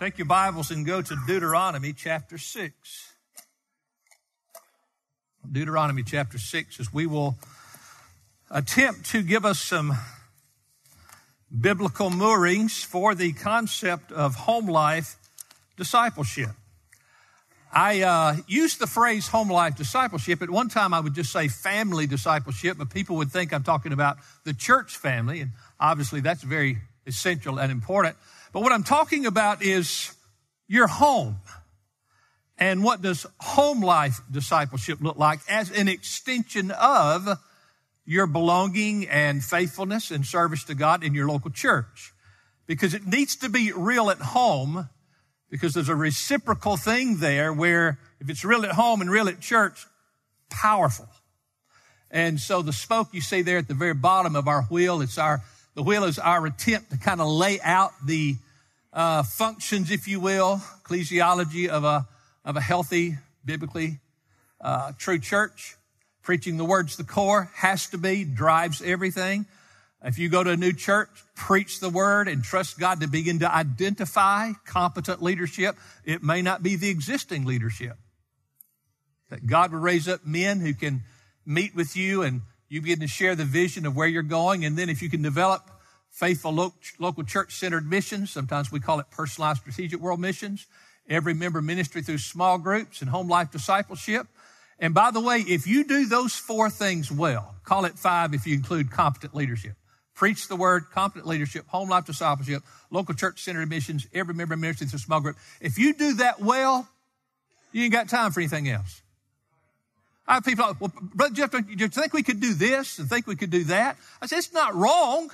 Take your Bibles and go to Deuteronomy chapter 6. Deuteronomy chapter 6, as we will attempt to give us some biblical moorings for the concept of home life discipleship. I uh, used the phrase home life discipleship. At one time, I would just say family discipleship, but people would think I'm talking about the church family, and obviously that's very essential and important. But what I'm talking about is your home. And what does home life discipleship look like as an extension of your belonging and faithfulness and service to God in your local church? Because it needs to be real at home because there's a reciprocal thing there where if it's real at home and real at church, powerful. And so the spoke you see there at the very bottom of our wheel, it's our, the wheel is our attempt to kind of lay out the uh, functions, if you will, ecclesiology of a, of a healthy, biblically uh, true church. Preaching the word's the core, has to be, drives everything. If you go to a new church, preach the word and trust God to begin to identify competent leadership. It may not be the existing leadership. That God will raise up men who can meet with you and you begin to share the vision of where you're going. And then if you can develop faithful local church centered missions. Sometimes we call it personalized strategic world missions. Every member ministry through small groups and home life discipleship. And by the way, if you do those four things well, call it five if you include competent leadership. Preach the word, competent leadership, home life discipleship, local church centered missions, every member ministry through small group. If you do that well, you ain't got time for anything else. I have people, well, Brother Jeff, do you think we could do this and think we could do that? I said, it's not wrong.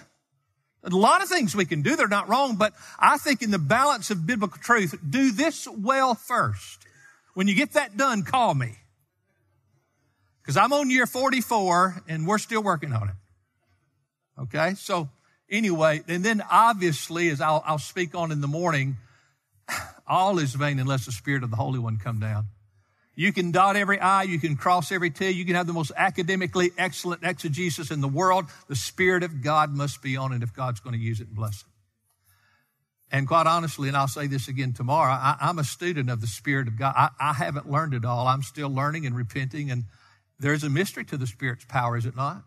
A lot of things we can do, they're not wrong, but I think in the balance of biblical truth, do this well first. When you get that done, call me. Because I'm on year 44 and we're still working on it. Okay, so anyway, and then obviously, as I'll, I'll speak on in the morning, all is vain unless the Spirit of the Holy One come down. You can dot every I, you can cross every T, you can have the most academically excellent exegesis in the world. The Spirit of God must be on it if God's going to use it and bless it. And quite honestly, and I'll say this again tomorrow, I, am a student of the Spirit of God. I, I haven't learned it all. I'm still learning and repenting, and there's a mystery to the Spirit's power, is it not?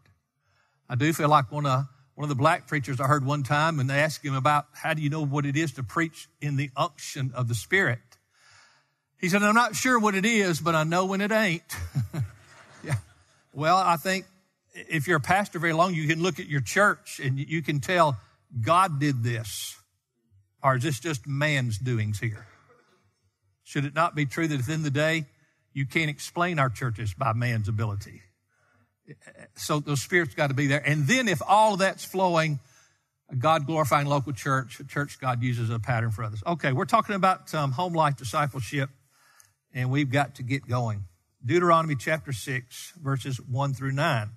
I do feel like one of, one of the black preachers I heard one time, and they asked him about how do you know what it is to preach in the unction of the Spirit? He said, I'm not sure what it is, but I know when it ain't. yeah. Well, I think if you're a pastor very long, you can look at your church and you can tell God did this. Or is this just man's doings here? Should it not be true that at the end of the day, you can't explain our churches by man's ability? So the Spirit's got to be there. And then if all of that's flowing, a God glorifying local church, a church God uses a pattern for others. Okay, we're talking about um, home life discipleship and we've got to get going. Deuteronomy chapter 6, verses 1 through 9.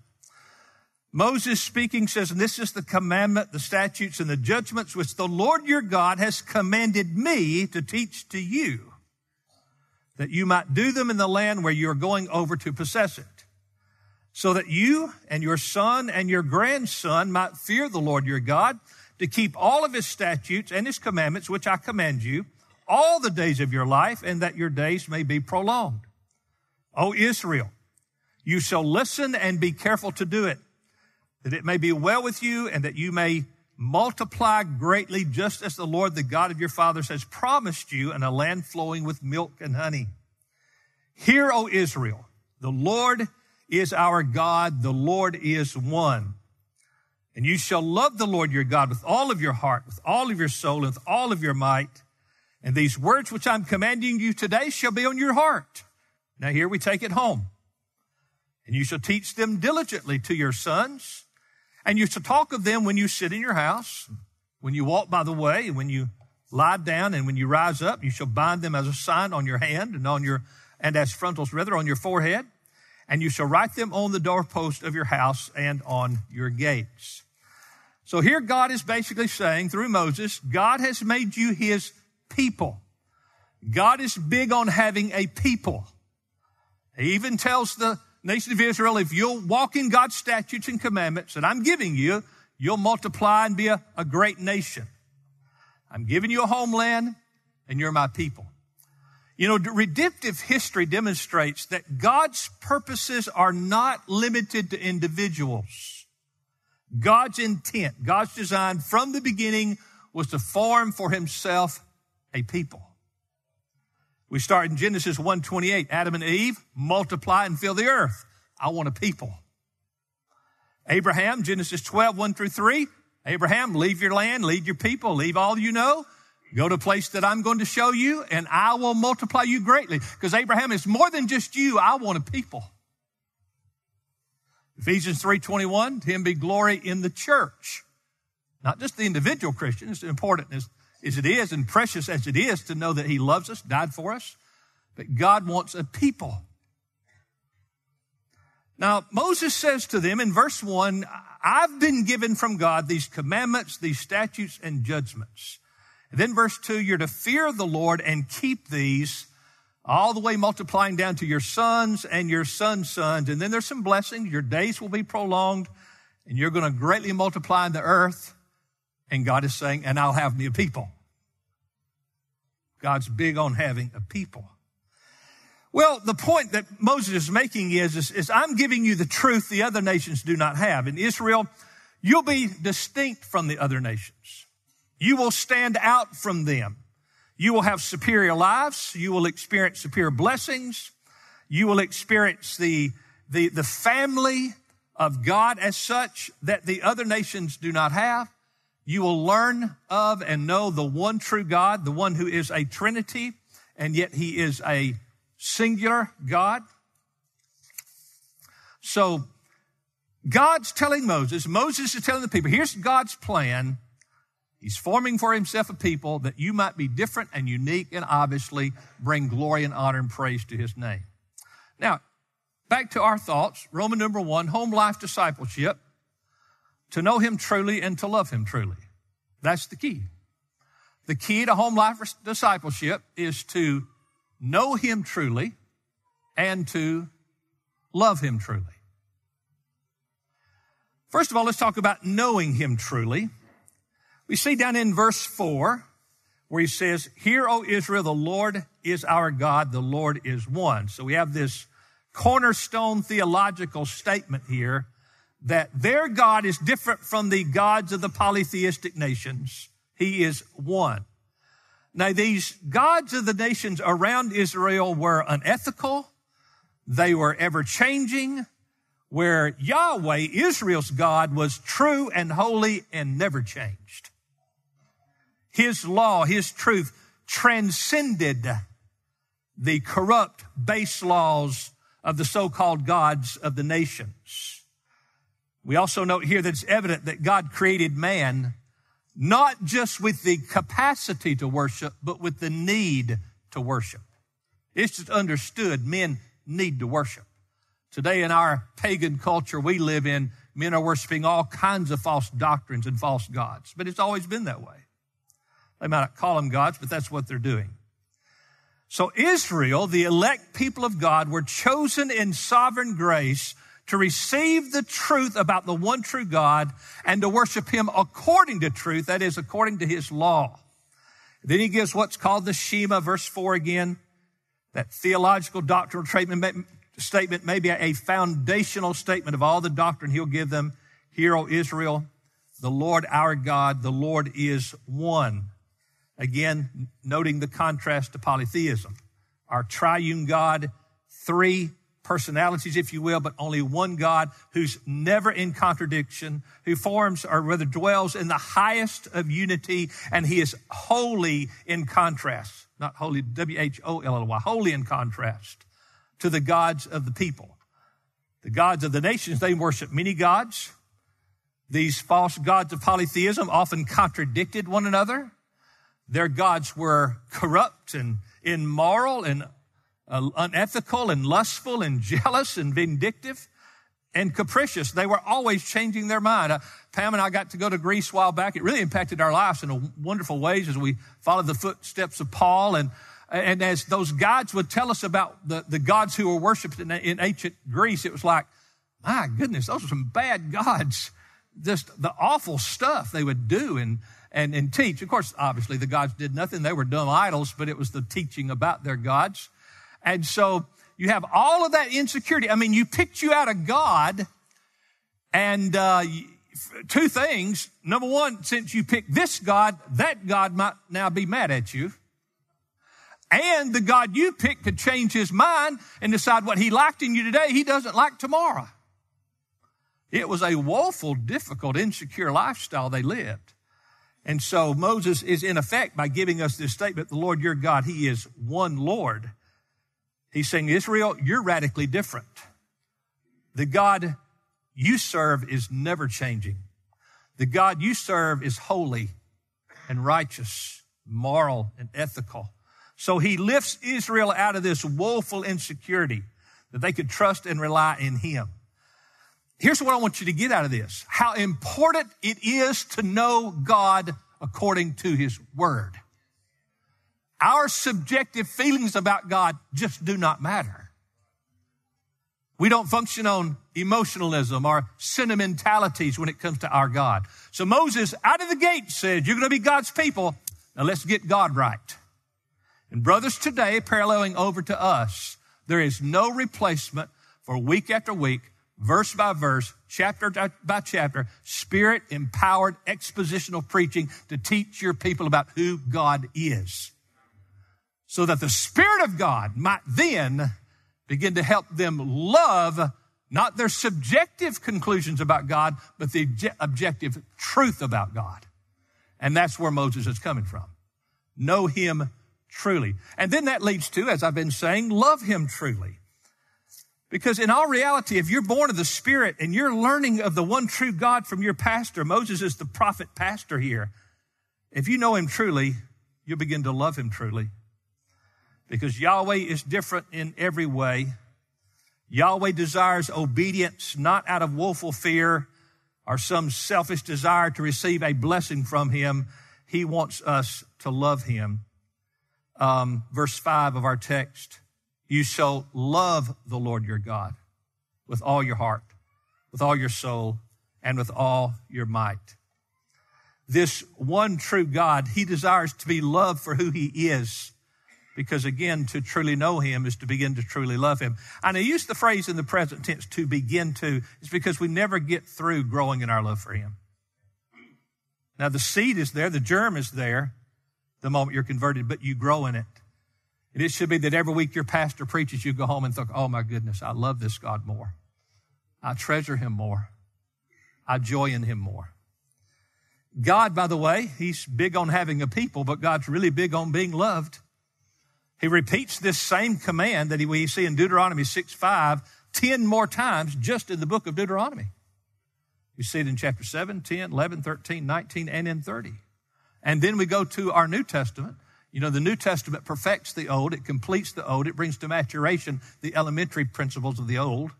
Moses speaking says, and this is the commandment, the statutes, and the judgments which the Lord your God has commanded me to teach to you, that you might do them in the land where you are going over to possess it, so that you and your son and your grandson might fear the Lord your God, to keep all of his statutes and his commandments, which I command you, all the days of your life and that your days may be prolonged. O Israel, you shall listen and be careful to do it, that it may be well with you and that you may multiply greatly, just as the Lord, the God of your fathers, has promised you in a land flowing with milk and honey. Hear, O Israel, the Lord is our God, the Lord is one. And you shall love the Lord your God with all of your heart, with all of your soul, and with all of your might. And these words which I'm commanding you today shall be on your heart. Now here we take it home. And you shall teach them diligently to your sons. And you shall talk of them when you sit in your house, when you walk by the way, and when you lie down, and when you rise up. You shall bind them as a sign on your hand and on your, and as frontals rather on your forehead. And you shall write them on the doorpost of your house and on your gates. So here God is basically saying through Moses, God has made you his people. God is big on having a people. He even tells the nation of Israel, if you'll walk in God's statutes and commandments that I'm giving you, you'll multiply and be a, a great nation. I'm giving you a homeland and you're my people. You know, redemptive history demonstrates that God's purposes are not limited to individuals. God's intent, God's design from the beginning was to form for himself a people. We start in Genesis 1:28, Adam and Eve multiply and fill the earth. I want a people. Abraham, Genesis 12, 1 through 3. Abraham, leave your land, leave your people, leave all you know, go to a place that I'm going to show you, and I will multiply you greatly. Because Abraham is more than just you, I want a people. Ephesians 3:21, to him be glory in the church. Not just the individual Christian, it's important as, as it is and precious as it is to know that he loves us, died for us, but God wants a people. Now, Moses says to them in verse 1, I've been given from God these commandments, these statutes, and judgments. And then verse 2, you're to fear the Lord and keep these all the way multiplying down to your sons and your sons' sons. And then there's some blessings. Your days will be prolonged and you're going to greatly multiply in the earth. And God is saying, and I'll have me a people. God's big on having a people. Well, the point that Moses is making is, is, is, I'm giving you the truth the other nations do not have. In Israel, you'll be distinct from the other nations. You will stand out from them. You will have superior lives. You will experience superior blessings. You will experience the, the, the family of God as such that the other nations do not have. You will learn of and know the one true God, the one who is a Trinity, and yet he is a singular God. So God's telling Moses, Moses is telling the people, here's God's plan. He's forming for himself a people that you might be different and unique and obviously bring glory and honor and praise to his name. Now, back to our thoughts. Roman number one, home life discipleship. To know him truly and to love him truly. That's the key. The key to home life discipleship is to know him truly and to love him truly. First of all, let's talk about knowing him truly. We see down in verse four where he says, Hear, O Israel, the Lord is our God, the Lord is one. So we have this cornerstone theological statement here that their God is different from the gods of the polytheistic nations. He is one. Now, these gods of the nations around Israel were unethical. They were ever changing, where Yahweh, Israel's God, was true and holy and never changed. His law, His truth transcended the corrupt base laws of the so-called gods of the nations. We also note here that it's evident that God created man not just with the capacity to worship, but with the need to worship. It's just understood men need to worship. Today in our pagan culture we live in, men are worshiping all kinds of false doctrines and false gods, but it's always been that way. They might not call them gods, but that's what they're doing. So Israel, the elect people of God, were chosen in sovereign grace to receive the truth about the one true God and to worship Him according to truth, that is, according to His law. Then he gives what's called the Shema, verse 4 again. That theological doctrinal statement may be a foundational statement of all the doctrine he'll give them. Hear, O Israel, the Lord our God, the Lord is one. Again, noting the contrast to polytheism. Our triune God, three personalities, if you will, but only one God who's never in contradiction, who forms or rather dwells in the highest of unity, and he is wholly in contrast, not holy, W-H-O-L-L-Y, wholly in contrast to the gods of the people. The gods of the nations, they worship many gods. These false gods of polytheism often contradicted one another. Their gods were corrupt and immoral and uh, unethical and lustful and jealous and vindictive and capricious. They were always changing their mind. Uh, Pam and I got to go to Greece a while back. It really impacted our lives in a wonderful ways as we followed the footsteps of Paul. And, and as those gods would tell us about the, the gods who were worshiped in, in ancient Greece, it was like, my goodness, those are some bad gods. just the awful stuff they would do and, and, and teach. Of course, obviously the gods did nothing. They were dumb idols, but it was the teaching about their gods. And so you have all of that insecurity. I mean, you picked you out a God and, uh, two things. Number one, since you picked this God, that God might now be mad at you. And the God you picked could change his mind and decide what he liked in you today, he doesn't like tomorrow. It was a woeful, difficult, insecure lifestyle they lived. And so Moses is in effect by giving us this statement, the Lord your God, he is one Lord. He's saying, Israel, you're radically different. The God you serve is never changing. The God you serve is holy and righteous, moral and ethical. So he lifts Israel out of this woeful insecurity that they could trust and rely in him. Here's what I want you to get out of this. How important it is to know God according to his word. Our subjective feelings about God just do not matter. We don't function on emotionalism or sentimentalities when it comes to our God. So Moses out of the gate said, you're going to be God's people. Now let's get God right. And brothers today, paralleling over to us, there is no replacement for week after week, verse by verse, chapter by chapter, spirit empowered expositional preaching to teach your people about who God is. So that the Spirit of God might then begin to help them love not their subjective conclusions about God, but the objective truth about God. And that's where Moses is coming from. Know him truly. And then that leads to, as I've been saying, love him truly. Because in all reality, if you're born of the Spirit and you're learning of the one true God from your pastor, Moses is the prophet pastor here. If you know him truly, you'll begin to love him truly because Yahweh is different in every way. Yahweh desires obedience not out of woeful fear or some selfish desire to receive a blessing from Him. He wants us to love Him. Um, verse 5 of our text You shall love the Lord your God with all your heart, with all your soul, and with all your might. This one true God, He desires to be loved for who He is because again, to truly know him is to begin to truly love him. And I use the phrase in the present tense to begin to, is because we never get through growing in our love for him. Now the seed is there, the germ is there the moment you're converted, but you grow in it. And it should be that every week your pastor preaches, you go home and think, oh my goodness, I love this God more. I treasure him more. I joy in him more. God, by the way, he's big on having a people, but God's really big on being loved. He repeats this same command that we see in Deuteronomy 6 5 10 more times just in the book of Deuteronomy. You see it in chapter 7, 10, 11, 13, 19, and in 30. And then we go to our New Testament. You know, the New Testament perfects the old, it completes the old, it brings to maturation the elementary principles of the old.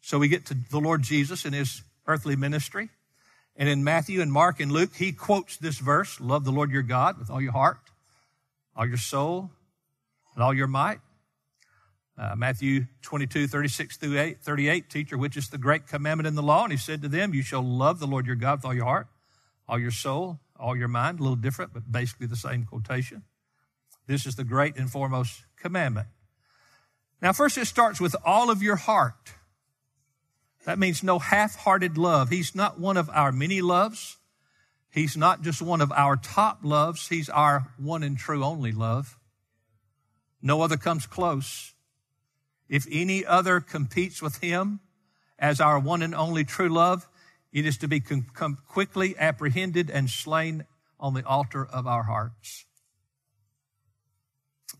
So we get to the Lord Jesus in his earthly ministry. And in Matthew and Mark and Luke, he quotes this verse Love the Lord your God with all your heart, all your soul, and all your might. Uh, Matthew 22, 36 through 8, 38, teacher, which is the great commandment in the law. And he said to them, You shall love the Lord your God with all your heart, all your soul, all your mind. A little different, but basically the same quotation. This is the great and foremost commandment. Now, first it starts with all of your heart. That means no half hearted love. He's not one of our many loves. He's not just one of our top loves. He's our one and true only love. No other comes close. If any other competes with him as our one and only true love, it is to be com- com- quickly apprehended and slain on the altar of our hearts.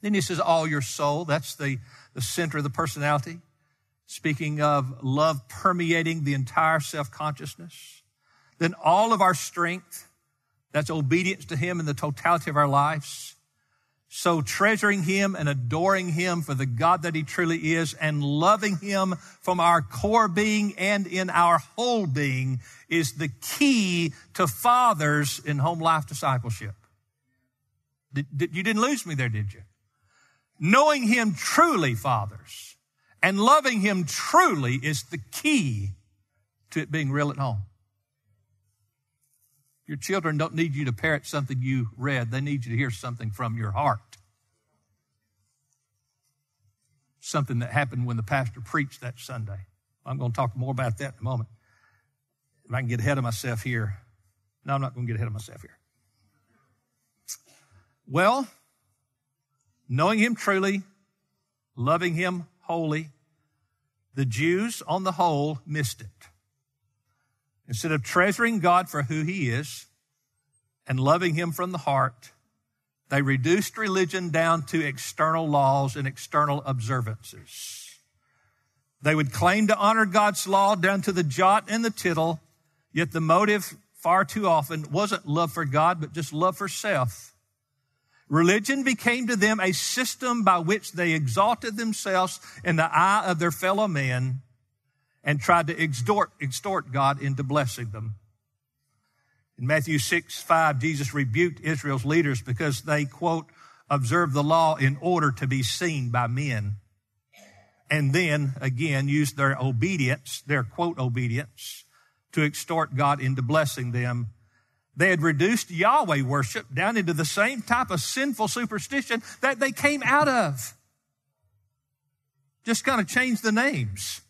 Then he says, all your soul. That's the, the center of the personality. Speaking of love permeating the entire self consciousness. Then all of our strength. That's obedience to him in the totality of our lives. So treasuring him and adoring him for the God that he truly is and loving him from our core being and in our whole being is the key to fathers in home life discipleship. You didn't lose me there, did you? Knowing him truly, fathers, and loving him truly is the key to it being real at home. Your children don't need you to parrot something you read, they need you to hear something from your heart. Something that happened when the pastor preached that Sunday. I'm going to talk more about that in a moment. If I can get ahead of myself here. No, I'm not going to get ahead of myself here. Well, knowing him truly, loving him wholly, the Jews on the whole missed it. Instead of treasuring God for who he is and loving him from the heart, they reduced religion down to external laws and external observances. They would claim to honor God's law down to the jot and the tittle, yet the motive far too often wasn't love for God, but just love for self. Religion became to them a system by which they exalted themselves in the eye of their fellow men and tried to extort, extort God into blessing them. In Matthew 6, 5, Jesus rebuked Israel's leaders because they, quote, observed the law in order to be seen by men. And then again used their obedience, their quote obedience, to extort God into blessing them. They had reduced Yahweh worship down into the same type of sinful superstition that they came out of. Just kind of changed the names.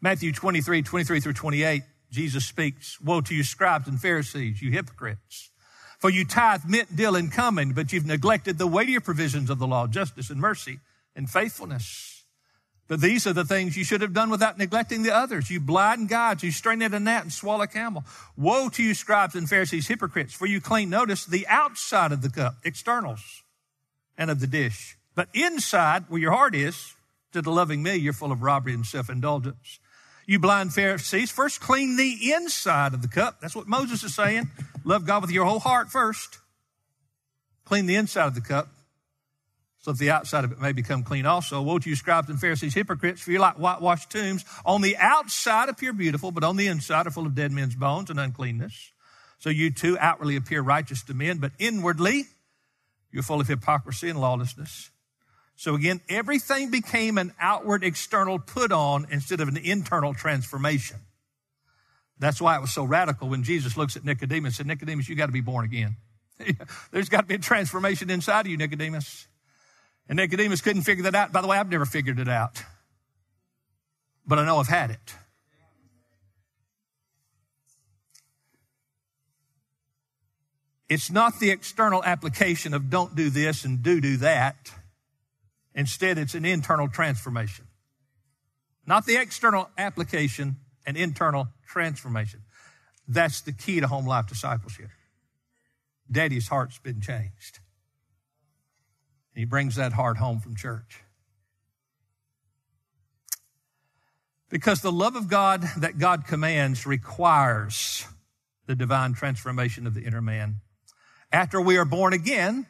Matthew 23, 23 through 28, Jesus speaks, Woe to you, scribes and Pharisees, you hypocrites! For you tithe mint, dill, and cumin, but you've neglected the weightier provisions of the law, justice and mercy and faithfulness. But these are the things you should have done without neglecting the others. You blind guides, you strain at a gnat and swallow a camel. Woe to you, scribes and Pharisees, hypocrites, for you clean, notice, the outside of the cup, externals, and of the dish. But inside, where your heart is, to the loving me, you're full of robbery and self-indulgence. You blind Pharisees, first clean the inside of the cup. That's what Moses is saying. Love God with your whole heart first. Clean the inside of the cup so that the outside of it may become clean also. Woe to you, scribes and Pharisees, hypocrites, for you're like whitewashed tombs. On the outside appear beautiful, but on the inside are full of dead men's bones and uncleanness. So you too outwardly appear righteous to men, but inwardly you're full of hypocrisy and lawlessness. So again, everything became an outward external put on instead of an internal transformation. That's why it was so radical when Jesus looks at Nicodemus and said, Nicodemus, you got to be born again. There's got to be a transformation inside of you, Nicodemus. And Nicodemus couldn't figure that out. By the way, I've never figured it out, but I know I've had it. It's not the external application of don't do this and do do that. Instead, it's an internal transformation. Not the external application, an internal transformation. That's the key to home life discipleship. Daddy's heart's been changed. He brings that heart home from church. Because the love of God that God commands requires the divine transformation of the inner man. After we are born again,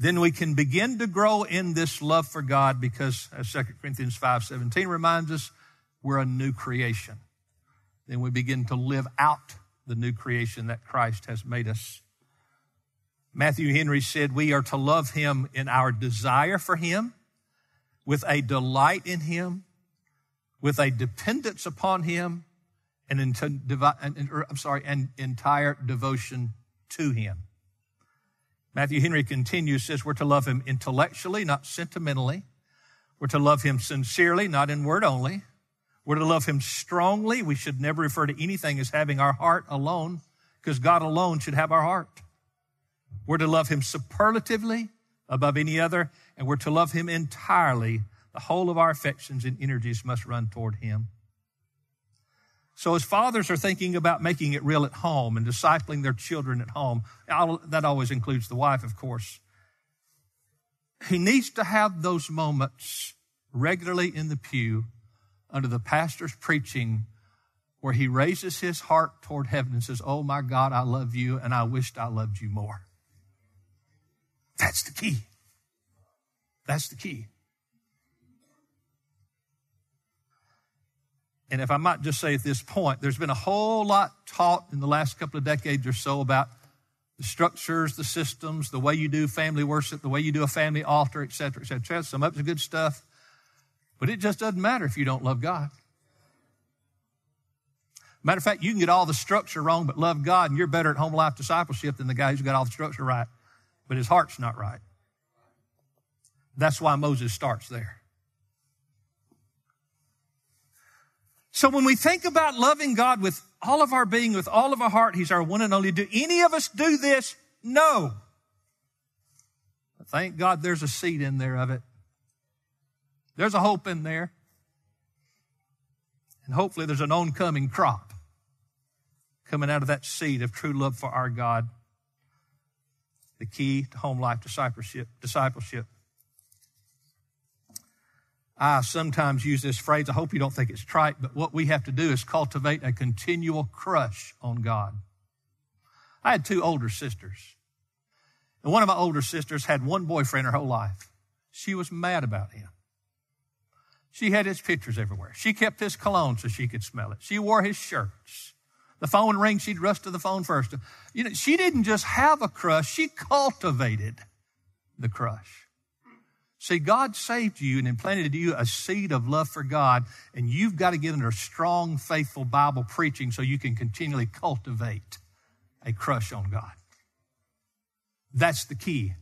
then we can begin to grow in this love for God because as 2 Corinthians 5:17 reminds us, we're a new creation. Then we begin to live out the new creation that Christ has made us. Matthew Henry said, We are to love him in our desire for him, with a delight in him, with a dependence upon him, and I'm sorry, an entire devotion to him. Matthew Henry continues, says we're to love him intellectually, not sentimentally. We're to love him sincerely, not in word only. We're to love him strongly. We should never refer to anything as having our heart alone, because God alone should have our heart. We're to love him superlatively above any other, and we're to love him entirely. The whole of our affections and energies must run toward him. So as fathers are thinking about making it real at home and discipling their children at home, that always includes the wife, of course. He needs to have those moments regularly in the pew under the pastor's preaching where he raises his heart toward heaven and says, Oh my God, I love you and I wished I loved you more. That's the key. That's the key. And if I might just say at this point, there's been a whole lot taught in the last couple of decades or so about the structures, the systems, the way you do family worship, the way you do a family altar, et cetera, et cetera. Some of it's good stuff, but it just doesn't matter if you don't love God. Matter of fact, you can get all the structure wrong, but love God, and you're better at home life discipleship than the guy who's got all the structure right, but his heart's not right. That's why Moses starts there. So when we think about loving God with all of our being, with all of our heart, He's our one and only. Do any of us do this? No. Thank God there's a seed in there of it. There's a hope in there. And hopefully there's an oncoming crop coming out of that seed of true love for our God. The key to home life discipleship. discipleship. I sometimes use this phrase. I hope you don't think it's trite, but what we have to do is cultivate a continual crush on God. I had two older sisters. And one of my older sisters had one boyfriend her whole life. She was mad about him. She had his pictures everywhere. She kept his cologne so she could smell it. She wore his shirts. The phone rings, she'd rush to the phone first. You know, she didn't just have a crush, she cultivated the crush. See, God saved you and implanted in you a seed of love for God, and you've got to get under strong, faithful Bible preaching so you can continually cultivate a crush on God. That's the key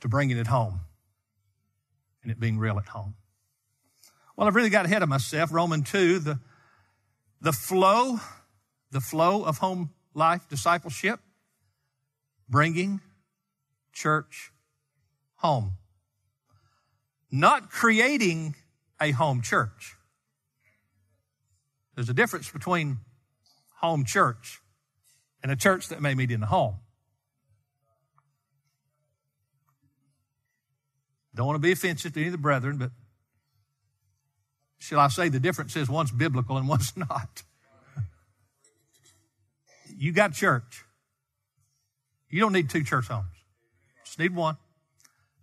to bringing it home and it being real at home. Well, I've really got ahead of myself. Roman 2, the, the flow, the flow of home life discipleship, bringing church home. Not creating a home church. There's a difference between home church and a church that may meet in the home. Don't want to be offensive to any of the brethren, but shall I say the difference is one's biblical and one's not. you got church. You don't need two church homes. Just need one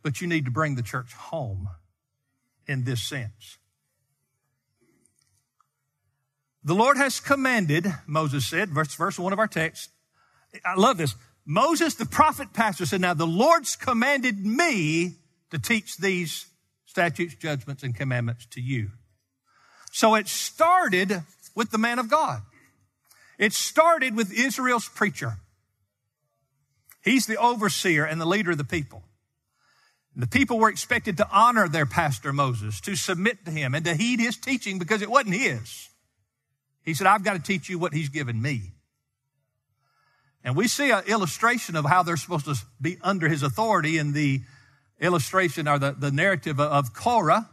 but you need to bring the church home in this sense. The Lord has commanded, Moses said, verse, verse one of our text. I love this. Moses, the prophet pastor, said, Now the Lord's commanded me to teach these statutes, judgments, and commandments to you. So it started with the man of God. It started with Israel's preacher. He's the overseer and the leader of the people. The people were expected to honor their pastor Moses, to submit to him, and to heed his teaching because it wasn't his. He said, I've got to teach you what he's given me. And we see an illustration of how they're supposed to be under his authority in the illustration or the, the narrative of Korah.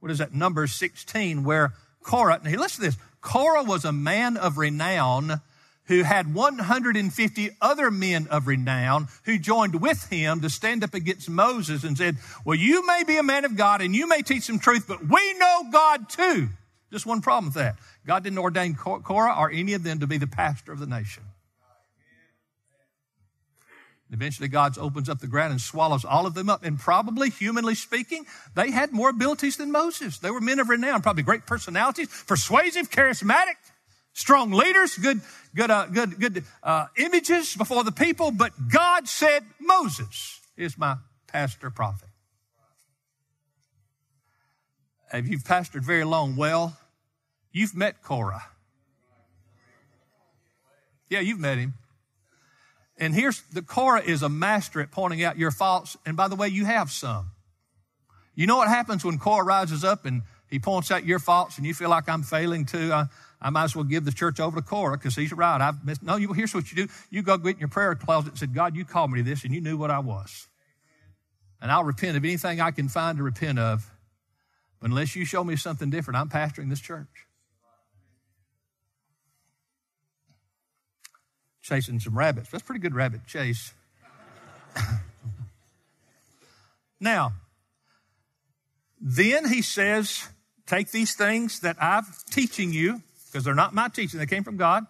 What is that? Number 16, where Korah, now listen to this. Korah was a man of renown who had 150 other men of renown who joined with him to stand up against Moses and said, Well, you may be a man of God and you may teach some truth, but we know God too. Just one problem with that. God didn't ordain Korah or any of them to be the pastor of the nation. Eventually, God opens up the ground and swallows all of them up. And probably, humanly speaking, they had more abilities than Moses. They were men of renown, probably great personalities, persuasive, charismatic strong leaders, good, good, uh, good, good uh, images before the people. But God said, Moses is my pastor prophet. If you've pastored very long, well, you've met Korah. Yeah, you've met him. And here's the Korah is a master at pointing out your faults. And by the way, you have some. You know what happens when Korah rises up and he points out your faults and you feel like I'm failing too? I, I might as well give the church over to Korah because he's right. I've missed. No, you, here's what you do. You go get in your prayer closet and said, God, you called me to this and you knew what I was. And I'll repent of anything I can find to repent of. But unless you show me something different, I'm pastoring this church. Chasing some rabbits. That's pretty good rabbit chase. now, then he says, take these things that I'm teaching you because they're not my teaching. They came from God.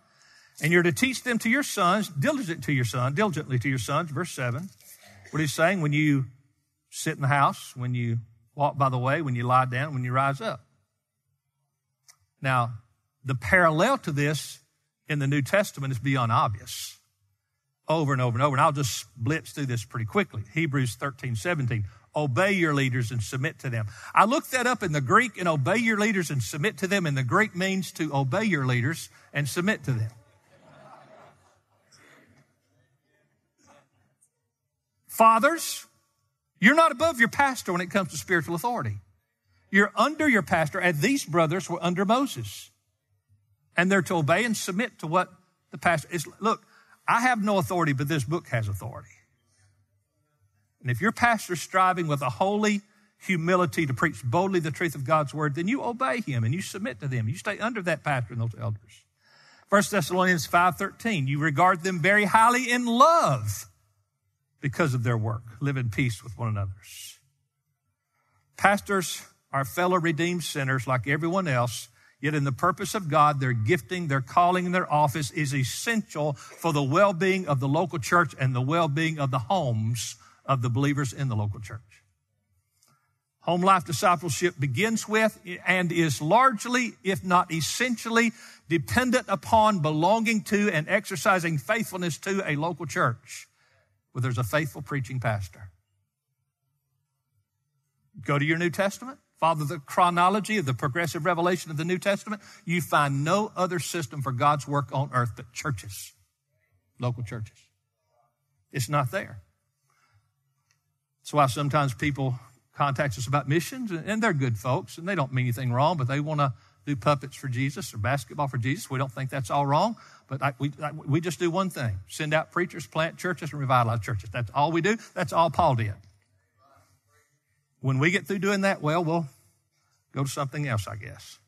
And you're to teach them to your sons, diligent to your son, diligently to your sons, verse 7. What he's saying, when you sit in the house, when you walk by the way, when you lie down, when you rise up. Now, the parallel to this in the New Testament is beyond obvious. Over and over and over. And I'll just blitz through this pretty quickly. Hebrews 13, 17. Obey your leaders and submit to them. I looked that up in the Greek, and obey your leaders and submit to them. And the Greek means to obey your leaders and submit to them. Fathers, you're not above your pastor when it comes to spiritual authority. You're under your pastor, and these brothers were under Moses. And they're to obey and submit to what the pastor is. Look, I have no authority, but this book has authority. And if your pastor's striving with a holy humility to preach boldly the truth of God's word, then you obey him and you submit to them. You stay under that pastor and those elders. 1 Thessalonians 5.13, you regard them very highly in love because of their work. Live in peace with one another. Pastors are fellow redeemed sinners like everyone else, yet in the purpose of God, their gifting, their calling, and their office is essential for the well-being of the local church and the well-being of the homes of the believers in the local church. Home life discipleship begins with and is largely, if not essentially, dependent upon belonging to and exercising faithfulness to a local church where there's a faithful preaching pastor. Go to your New Testament, follow the chronology of the progressive revelation of the New Testament. You find no other system for God's work on earth but churches, local churches. It's not there. That's why sometimes people contact us about missions, and they're good folks, and they don't mean anything wrong, but they want to do puppets for Jesus or basketball for Jesus. We don't think that's all wrong, but I, we, I, we just do one thing send out preachers, plant churches, and revitalize churches. That's all we do. That's all Paul did. When we get through doing that, well, we'll go to something else, I guess.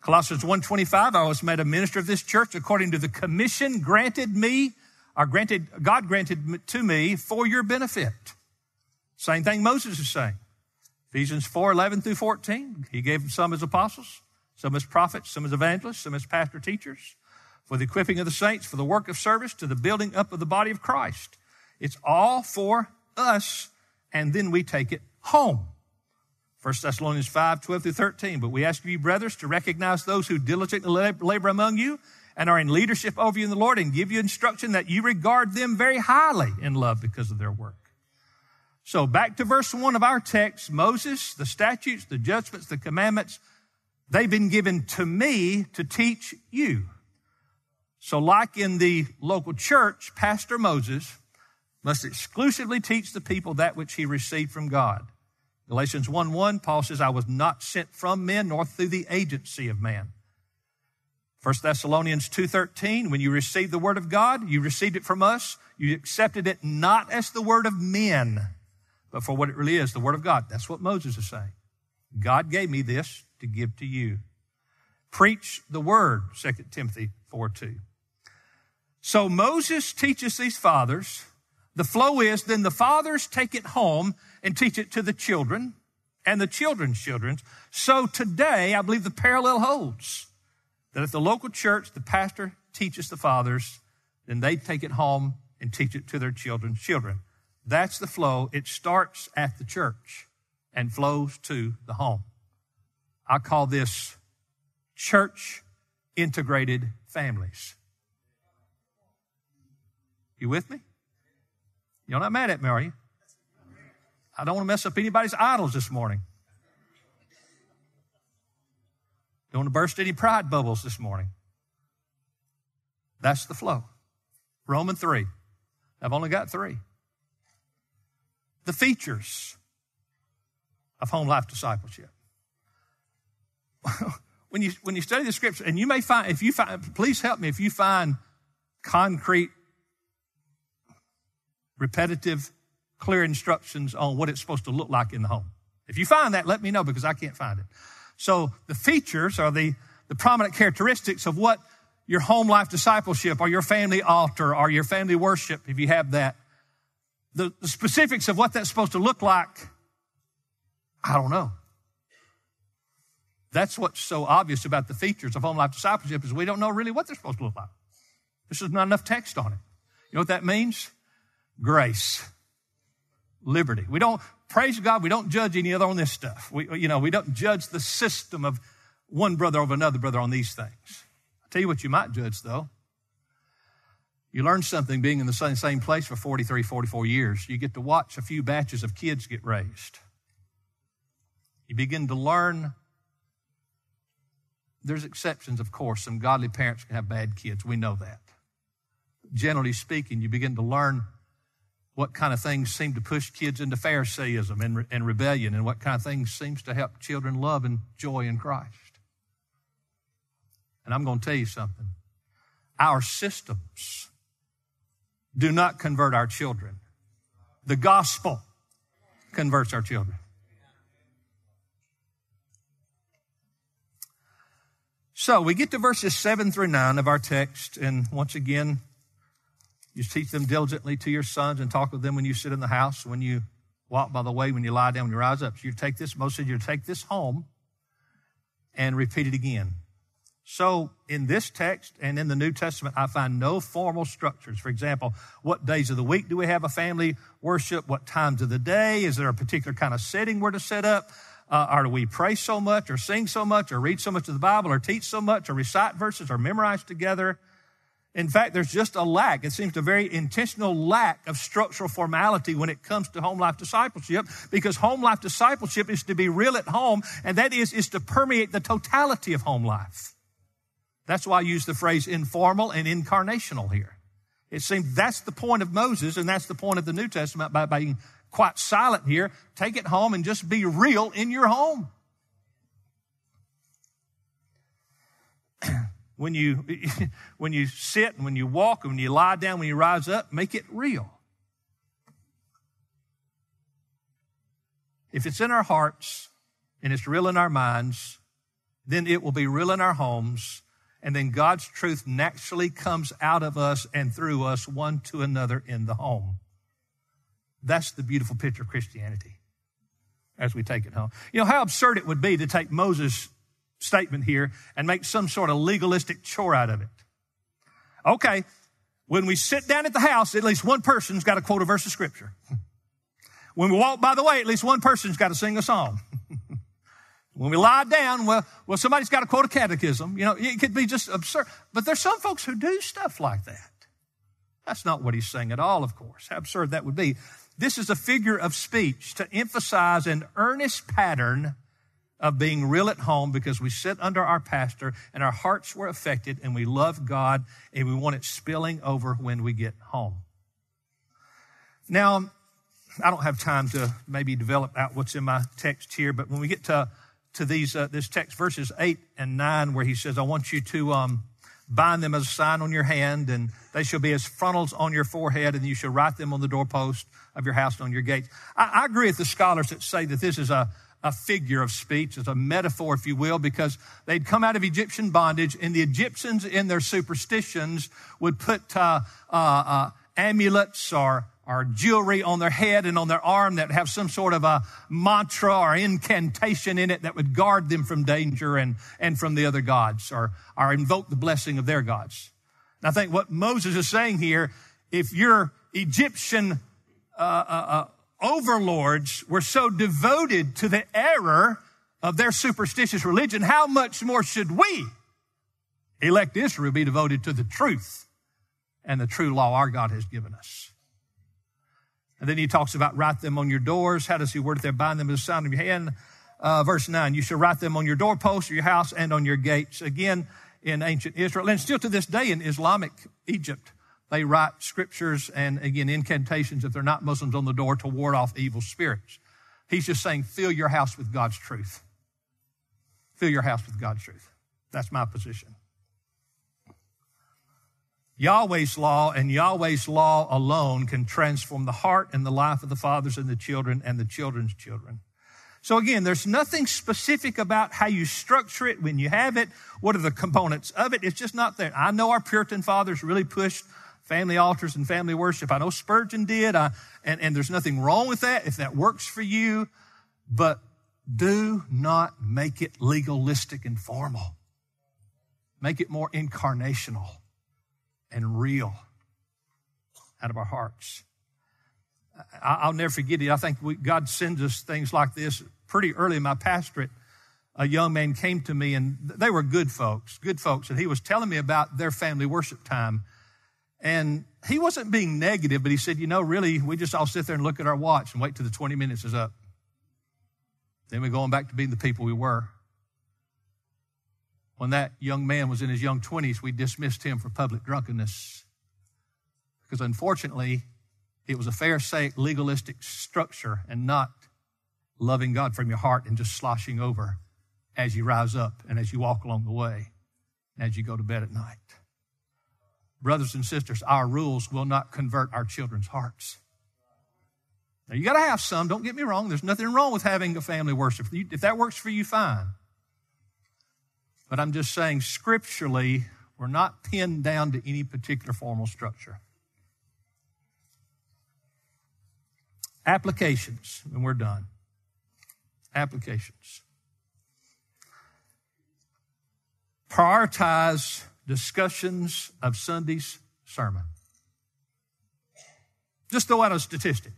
Colossians 1.25, I was made a minister of this church according to the commission granted me, or granted, God granted to me for your benefit same thing Moses is saying. Ephesians 4 11 through 14. He gave them some as apostles, some as prophets, some as evangelists, some as pastor teachers, for the equipping of the saints, for the work of service, to the building up of the body of Christ. It's all for us, and then we take it home. 1 Thessalonians 5 12 through 13. But we ask you, brothers, to recognize those who diligently labor among you and are in leadership over you in the Lord and give you instruction that you regard them very highly in love because of their work. So back to verse one of our text, Moses, the statutes, the judgments, the commandments, they've been given to me to teach you. So like in the local church, Pastor Moses must exclusively teach the people that which he received from God. Galatians 1 1, Paul says, I was not sent from men nor through the agency of man. 1 Thessalonians 2.13, when you received the word of God, you received it from us. You accepted it not as the word of men, but for what it really is, the Word of God. That's what Moses is saying. God gave me this to give to you. Preach the Word, 2 Timothy 4 2. So Moses teaches these fathers. The flow is then the fathers take it home and teach it to the children and the children's children. So today, I believe the parallel holds that if the local church, the pastor teaches the fathers, then they take it home and teach it to their children's children. That's the flow. It starts at the church and flows to the home. I call this church integrated families. You with me? You're not mad at me, are you? I don't want to mess up anybody's idols this morning. Don't want to burst any pride bubbles this morning. That's the flow. Roman 3. I've only got three the features of home life discipleship. when you when you study the scripture, and you may find if you find please help me if you find concrete, repetitive, clear instructions on what it's supposed to look like in the home. If you find that, let me know because I can't find it. So the features are the, the prominent characteristics of what your home life discipleship or your family altar or your family worship, if you have that, the, the specifics of what that's supposed to look like, I don't know. That's what's so obvious about the features of home life discipleship is we don't know really what they're supposed to look like. There's just not enough text on it. You know what that means? Grace. Liberty. We don't, praise God, we don't judge any other on this stuff. We, you know, we don't judge the system of one brother over another brother on these things. I'll tell you what you might judge though. You learn something being in the same, place for 43, 44 years. You get to watch a few batches of kids get raised. You begin to learn. There's exceptions, of course. Some godly parents can have bad kids. We know that. Generally speaking, you begin to learn what kind of things seem to push kids into Pharisaism and, and rebellion, and what kind of things seems to help children love and joy in Christ. And I'm going to tell you something. Our systems do not convert our children. The gospel converts our children. So we get to verses seven through nine of our text, and once again, you teach them diligently to your sons and talk with them when you sit in the house, when you walk by the way, when you lie down, when you rise up. So you take this, most of you take this home and repeat it again. So in this text and in the New Testament, I find no formal structures. For example, what days of the week do we have a family worship? What times of the day? Is there a particular kind of setting we're to set up? Uh, or do we pray so much or sing so much or read so much of the Bible or teach so much or recite verses or memorize together? In fact, there's just a lack. It seems a very intentional lack of structural formality when it comes to home life discipleship because home life discipleship is to be real at home and that is, is to permeate the totality of home life. That's why I use the phrase informal and incarnational here. It seems that's the point of Moses and that's the point of the New Testament by being quite silent here. Take it home and just be real in your home. when you, when you sit and when you walk and when you lie down, when you rise up, make it real. If it's in our hearts and it's real in our minds, then it will be real in our homes. And then God's truth naturally comes out of us and through us one to another in the home. That's the beautiful picture of Christianity as we take it home. You know how absurd it would be to take Moses' statement here and make some sort of legalistic chore out of it. Okay, when we sit down at the house, at least one person's got to quote a verse of scripture. When we walk by the way, at least one person's got to sing a song. when we lie down, well, well, somebody's got to quote a catechism. You know, it could be just absurd. But there's some folks who do stuff like that. That's not what he's saying at all, of course. How absurd that would be. This is a figure of speech to emphasize an earnest pattern of being real at home because we sit under our pastor and our hearts were affected and we love God and we want it spilling over when we get home. Now, I don't have time to maybe develop out what's in my text here, but when we get to to these uh, this text verses eight and nine, where he says, "I want you to um, bind them as a sign on your hand, and they shall be as frontals on your forehead, and you shall write them on the doorpost of your house and on your gates." I, I agree with the scholars that say that this is a a figure of speech, as a metaphor, if you will, because they'd come out of Egyptian bondage, and the Egyptians, in their superstitions, would put uh, uh, uh, amulets or or jewelry on their head and on their arm that have some sort of a mantra or incantation in it that would guard them from danger and, and from the other gods or, or invoke the blessing of their gods. And I think what Moses is saying here, if your Egyptian uh, uh, uh overlords were so devoted to the error of their superstitious religion, how much more should we, elect Israel, be devoted to the truth and the true law our God has given us? And then he talks about write them on your doors. How does he word it there? Bind them as a sign of your hand. Uh, verse 9, you shall write them on your doorposts, your house, and on your gates. Again, in ancient Israel, and still to this day in Islamic Egypt, they write scriptures and again incantations if they're not Muslims on the door to ward off evil spirits. He's just saying, fill your house with God's truth. Fill your house with God's truth. That's my position. Yahweh's law and Yahweh's law alone can transform the heart and the life of the fathers and the children and the children's children. So again, there's nothing specific about how you structure it when you have it. What are the components of it? It's just not there. I know our Puritan fathers really pushed family altars and family worship. I know Spurgeon did, I, and, and there's nothing wrong with that if that works for you, but do not make it legalistic and formal. Make it more incarnational and real out of our hearts. I'll never forget it. I think we, God sends us things like this pretty early in my pastorate. A young man came to me and they were good folks, good folks, and he was telling me about their family worship time And he wasn't being negative, but he said, you know, really, we just all sit there and look at our watch and wait till the 20 minutes is up. Then we're going back to being the people we were. When that young man was in his young 20s, we dismissed him for public drunkenness. Because unfortunately, it was a Pharisaic legalistic structure and not loving God from your heart and just sloshing over as you rise up and as you walk along the way and as you go to bed at night. Brothers and sisters, our rules will not convert our children's hearts. Now, you got to have some, don't get me wrong. There's nothing wrong with having a family worship. If that works for you, fine. But I'm just saying, scripturally, we're not pinned down to any particular formal structure. Applications, and we're done. Applications. Prioritize discussions of Sunday's sermon. Just throw out a statistic.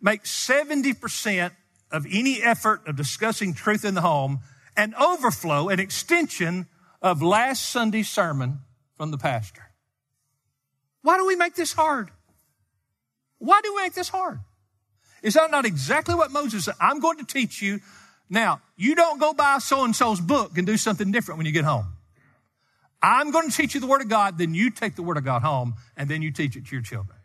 Make 70% of any effort of discussing truth in the home an overflow, an extension of last Sunday's sermon from the pastor. Why do we make this hard? Why do we make this hard? Is that not exactly what Moses said? I'm going to teach you. Now, you don't go buy so and so's book and do something different when you get home. I'm going to teach you the Word of God, then you take the Word of God home and then you teach it to your children.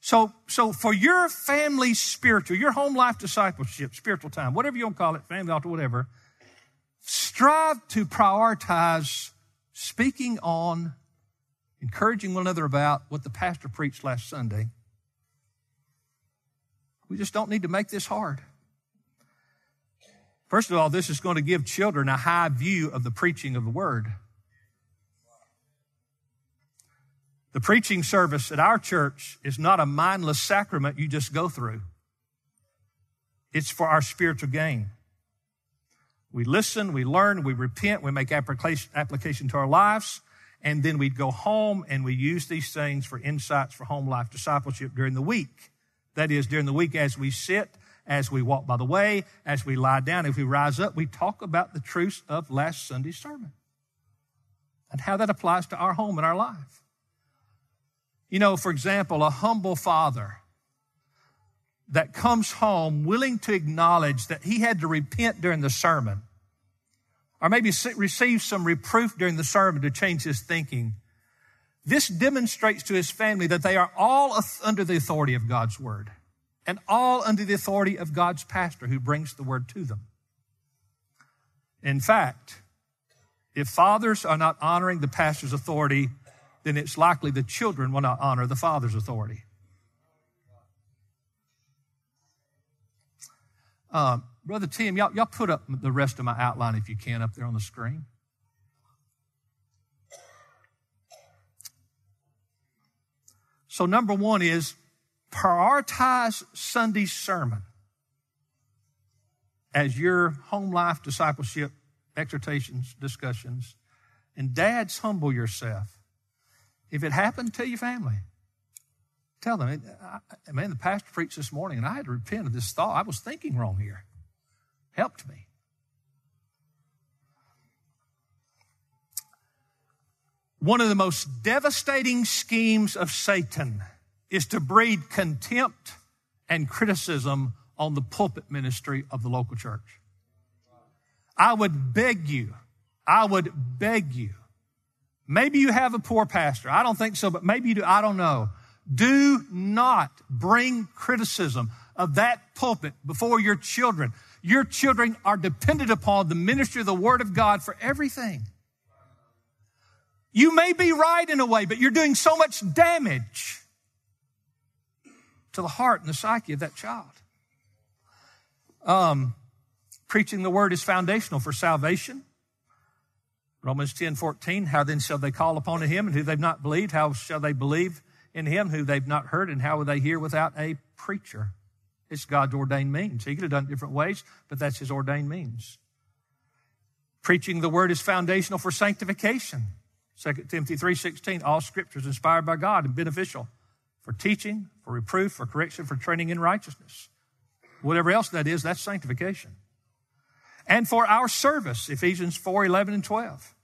So, so for your family spiritual, your home life discipleship, spiritual time, whatever you want to call it, family altar, whatever, strive to prioritize speaking on, encouraging one another about what the pastor preached last Sunday. We just don't need to make this hard. First of all, this is going to give children a high view of the preaching of the word. The preaching service at our church is not a mindless sacrament you just go through. It's for our spiritual gain. We listen, we learn, we repent, we make application to our lives, and then we go home and we use these things for insights for home life discipleship during the week. That is, during the week as we sit, as we walk by the way, as we lie down, if we rise up, we talk about the truths of last Sunday's sermon and how that applies to our home and our life. You know, for example, a humble father that comes home willing to acknowledge that he had to repent during the sermon, or maybe receive some reproof during the sermon to change his thinking. This demonstrates to his family that they are all under the authority of God's word and all under the authority of God's pastor who brings the word to them. In fact, if fathers are not honoring the pastor's authority, then it's likely the children will not honor the father's authority. Uh, Brother Tim, y'all, y'all put up the rest of my outline if you can up there on the screen. So, number one is prioritize Sunday's sermon as your home life discipleship exhortations, discussions. And dads, humble yourself. If it happened, tell your family. Tell them, man, the pastor preached this morning and I had to repent of this thought. I was thinking wrong here. Helped me. One of the most devastating schemes of Satan is to breed contempt and criticism on the pulpit ministry of the local church. I would beg you, I would beg you Maybe you have a poor pastor. I don't think so, but maybe you do. I don't know. Do not bring criticism of that pulpit before your children. Your children are dependent upon the ministry of the Word of God for everything. You may be right in a way, but you're doing so much damage to the heart and the psyche of that child. Um, preaching the Word is foundational for salvation. Romans 10 14, how then shall they call upon him and who they've not believed? How shall they believe in him who they've not heard? And how will they hear without a preacher? It's God's ordained means. He could have done it different ways, but that's his ordained means. Preaching the word is foundational for sanctification. 2 Timothy 3:16, all scripture is inspired by God and beneficial for teaching, for reproof, for correction, for training in righteousness. Whatever else that is, that's sanctification and for our service, Ephesians 4 11 and 12.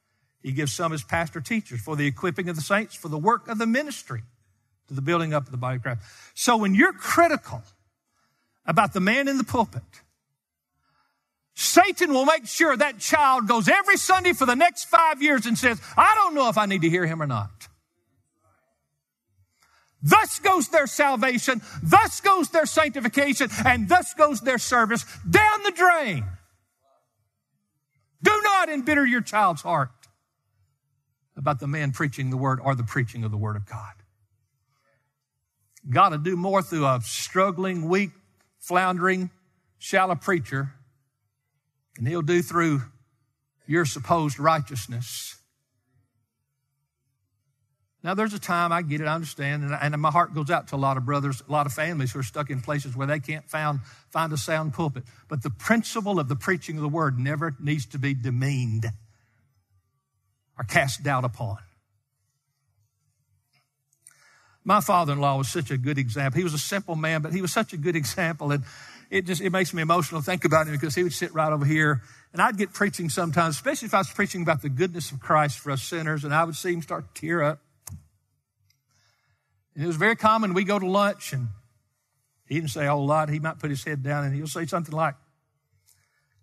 He gives some as pastor teachers for the equipping of the saints, for the work of the ministry, to the building up of the body of Christ. So when you're critical about the man in the pulpit, Satan will make sure that child goes every Sunday for the next five years and says, I don't know if I need to hear him or not. Thus goes their salvation, thus goes their sanctification, and thus goes their service down the drain. Not embitter your child's heart about the man preaching the word or the preaching of the word of God. God to do more through a struggling, weak, floundering, shallow preacher than he'll do through your supposed righteousness. Now, there's a time, I get it, I understand, and, and, my heart goes out to a lot of brothers, a lot of families who are stuck in places where they can't found, find a sound pulpit. But the principle of the preaching of the word never needs to be demeaned or cast doubt upon. My father-in-law was such a good example. He was a simple man, but he was such a good example. And it just, it makes me emotional to think about him because he would sit right over here and I'd get preaching sometimes, especially if I was preaching about the goodness of Christ for us sinners and I would see him start to tear up. And it was very common. We go to lunch and he didn't say a whole lot. He might put his head down and he'll say something like,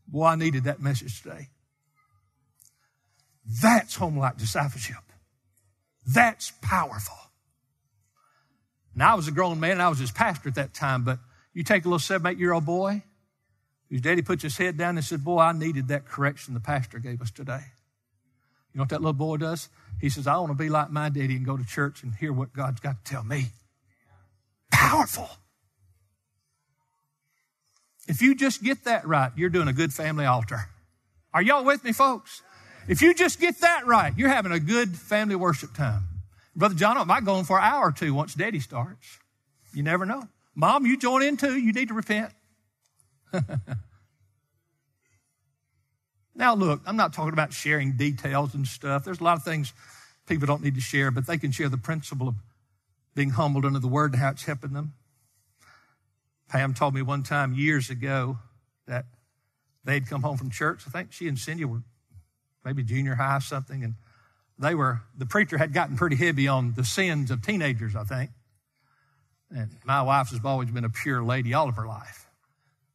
boy, I needed that message today. That's home life discipleship. That's powerful. Now I was a grown man I was his pastor at that time, but you take a little seven, eight year old boy whose daddy puts his head down and said, Boy, I needed that correction the pastor gave us today. You know what that little boy does? He says, I want to be like my daddy and go to church and hear what God's got to tell me. Powerful. If you just get that right, you're doing a good family altar. Are y'all with me, folks? If you just get that right, you're having a good family worship time. Brother John, I might go on for an hour or two once daddy starts. You never know. Mom, you join in too. You need to repent. now, look, I'm not talking about sharing details and stuff. There's a lot of things people don't need to share, but they can share the principle of being humbled under the word and how it's helping them. Pam told me one time years ago that they'd come home from church. I think she and Cindy were maybe junior high or something, and they were, the preacher had gotten pretty heavy on the sins of teenagers, I think. And my wife has always been a pure lady all of her life.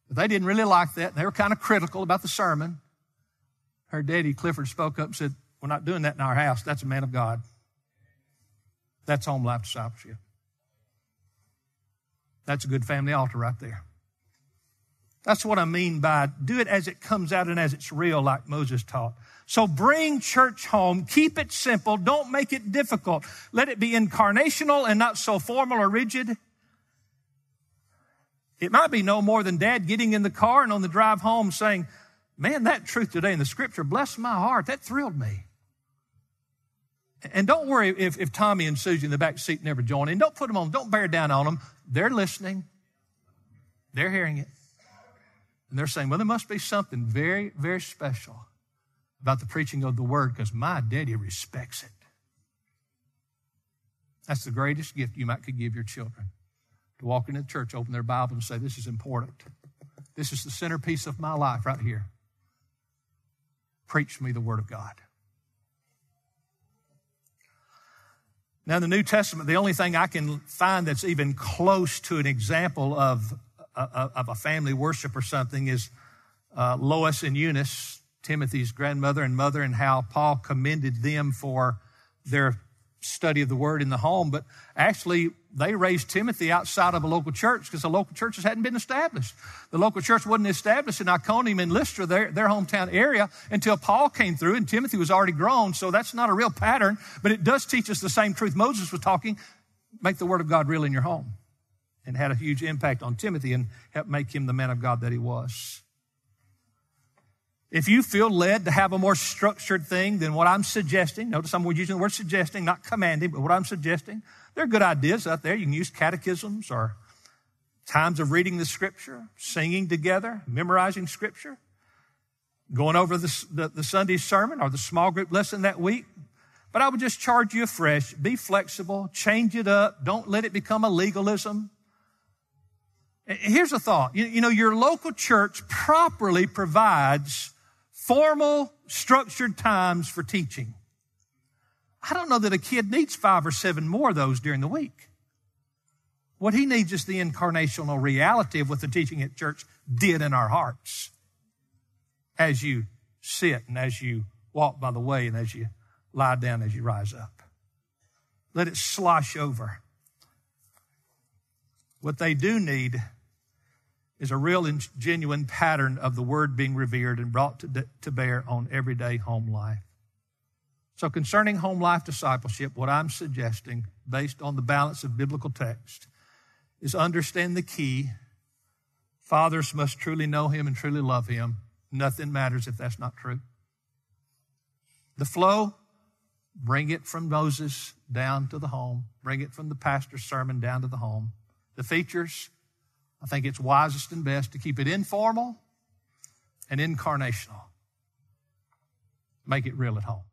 But they didn't really like that. They were kind of critical about the sermon. Her daddy, Clifford, spoke up and said, We're not doing that in our house. That's a man of God. That's home life discipleship. That's a good family altar right there. That's what I mean by do it as it comes out and as it's real, like Moses taught. So bring church home. Keep it simple. Don't make it difficult. Let it be incarnational and not so formal or rigid. It might be no more than dad getting in the car and on the drive home saying, Man, that truth today in the scripture blessed my heart. That thrilled me. And don't worry if, if Tommy and Susie in the back seat never join in. Don't put them on, don't bear down on them. They're listening, they're hearing it. And they're saying, Well, there must be something very, very special about the preaching of the word because my daddy respects it. That's the greatest gift you might could give your children to walk into the church, open their Bible, and say, This is important. This is the centerpiece of my life right here. Preach me the Word of God. Now, in the New Testament, the only thing I can find that's even close to an example of, uh, of a family worship or something is uh, Lois and Eunice, Timothy's grandmother and mother, and how Paul commended them for their study of the word in the home, but actually they raised Timothy outside of a local church because the local churches hadn't been established. The local church wasn't established in Iconium and Lystra, their, their hometown area, until Paul came through and Timothy was already grown. So that's not a real pattern, but it does teach us the same truth Moses was talking. Make the word of God real in your home. And had a huge impact on Timothy and helped make him the man of God that he was. If you feel led to have a more structured thing than what I'm suggesting, notice I'm using the word suggesting, not commanding, but what I'm suggesting, there are good ideas out there. You can use catechisms or times of reading the scripture, singing together, memorizing scripture, going over the, the, the Sunday sermon or the small group lesson that week. But I would just charge you afresh. Be flexible, change it up. Don't let it become a legalism. Here's a thought. You, you know, your local church properly provides formal, structured times for teaching. I don't know that a kid needs five or seven more of those during the week. What he needs is the incarnational reality of what the teaching at church did in our hearts as you sit and as you walk by the way and as you lie down, as you rise up. Let it slosh over. What they do need is a real and genuine pattern of the word being revered and brought to, to bear on everyday home life. So, concerning home life discipleship, what I'm suggesting, based on the balance of biblical text, is understand the key. Fathers must truly know him and truly love him. Nothing matters if that's not true. The flow, bring it from Moses down to the home, bring it from the pastor's sermon down to the home. The features, I think it's wisest and best to keep it informal and incarnational. Make it real at home.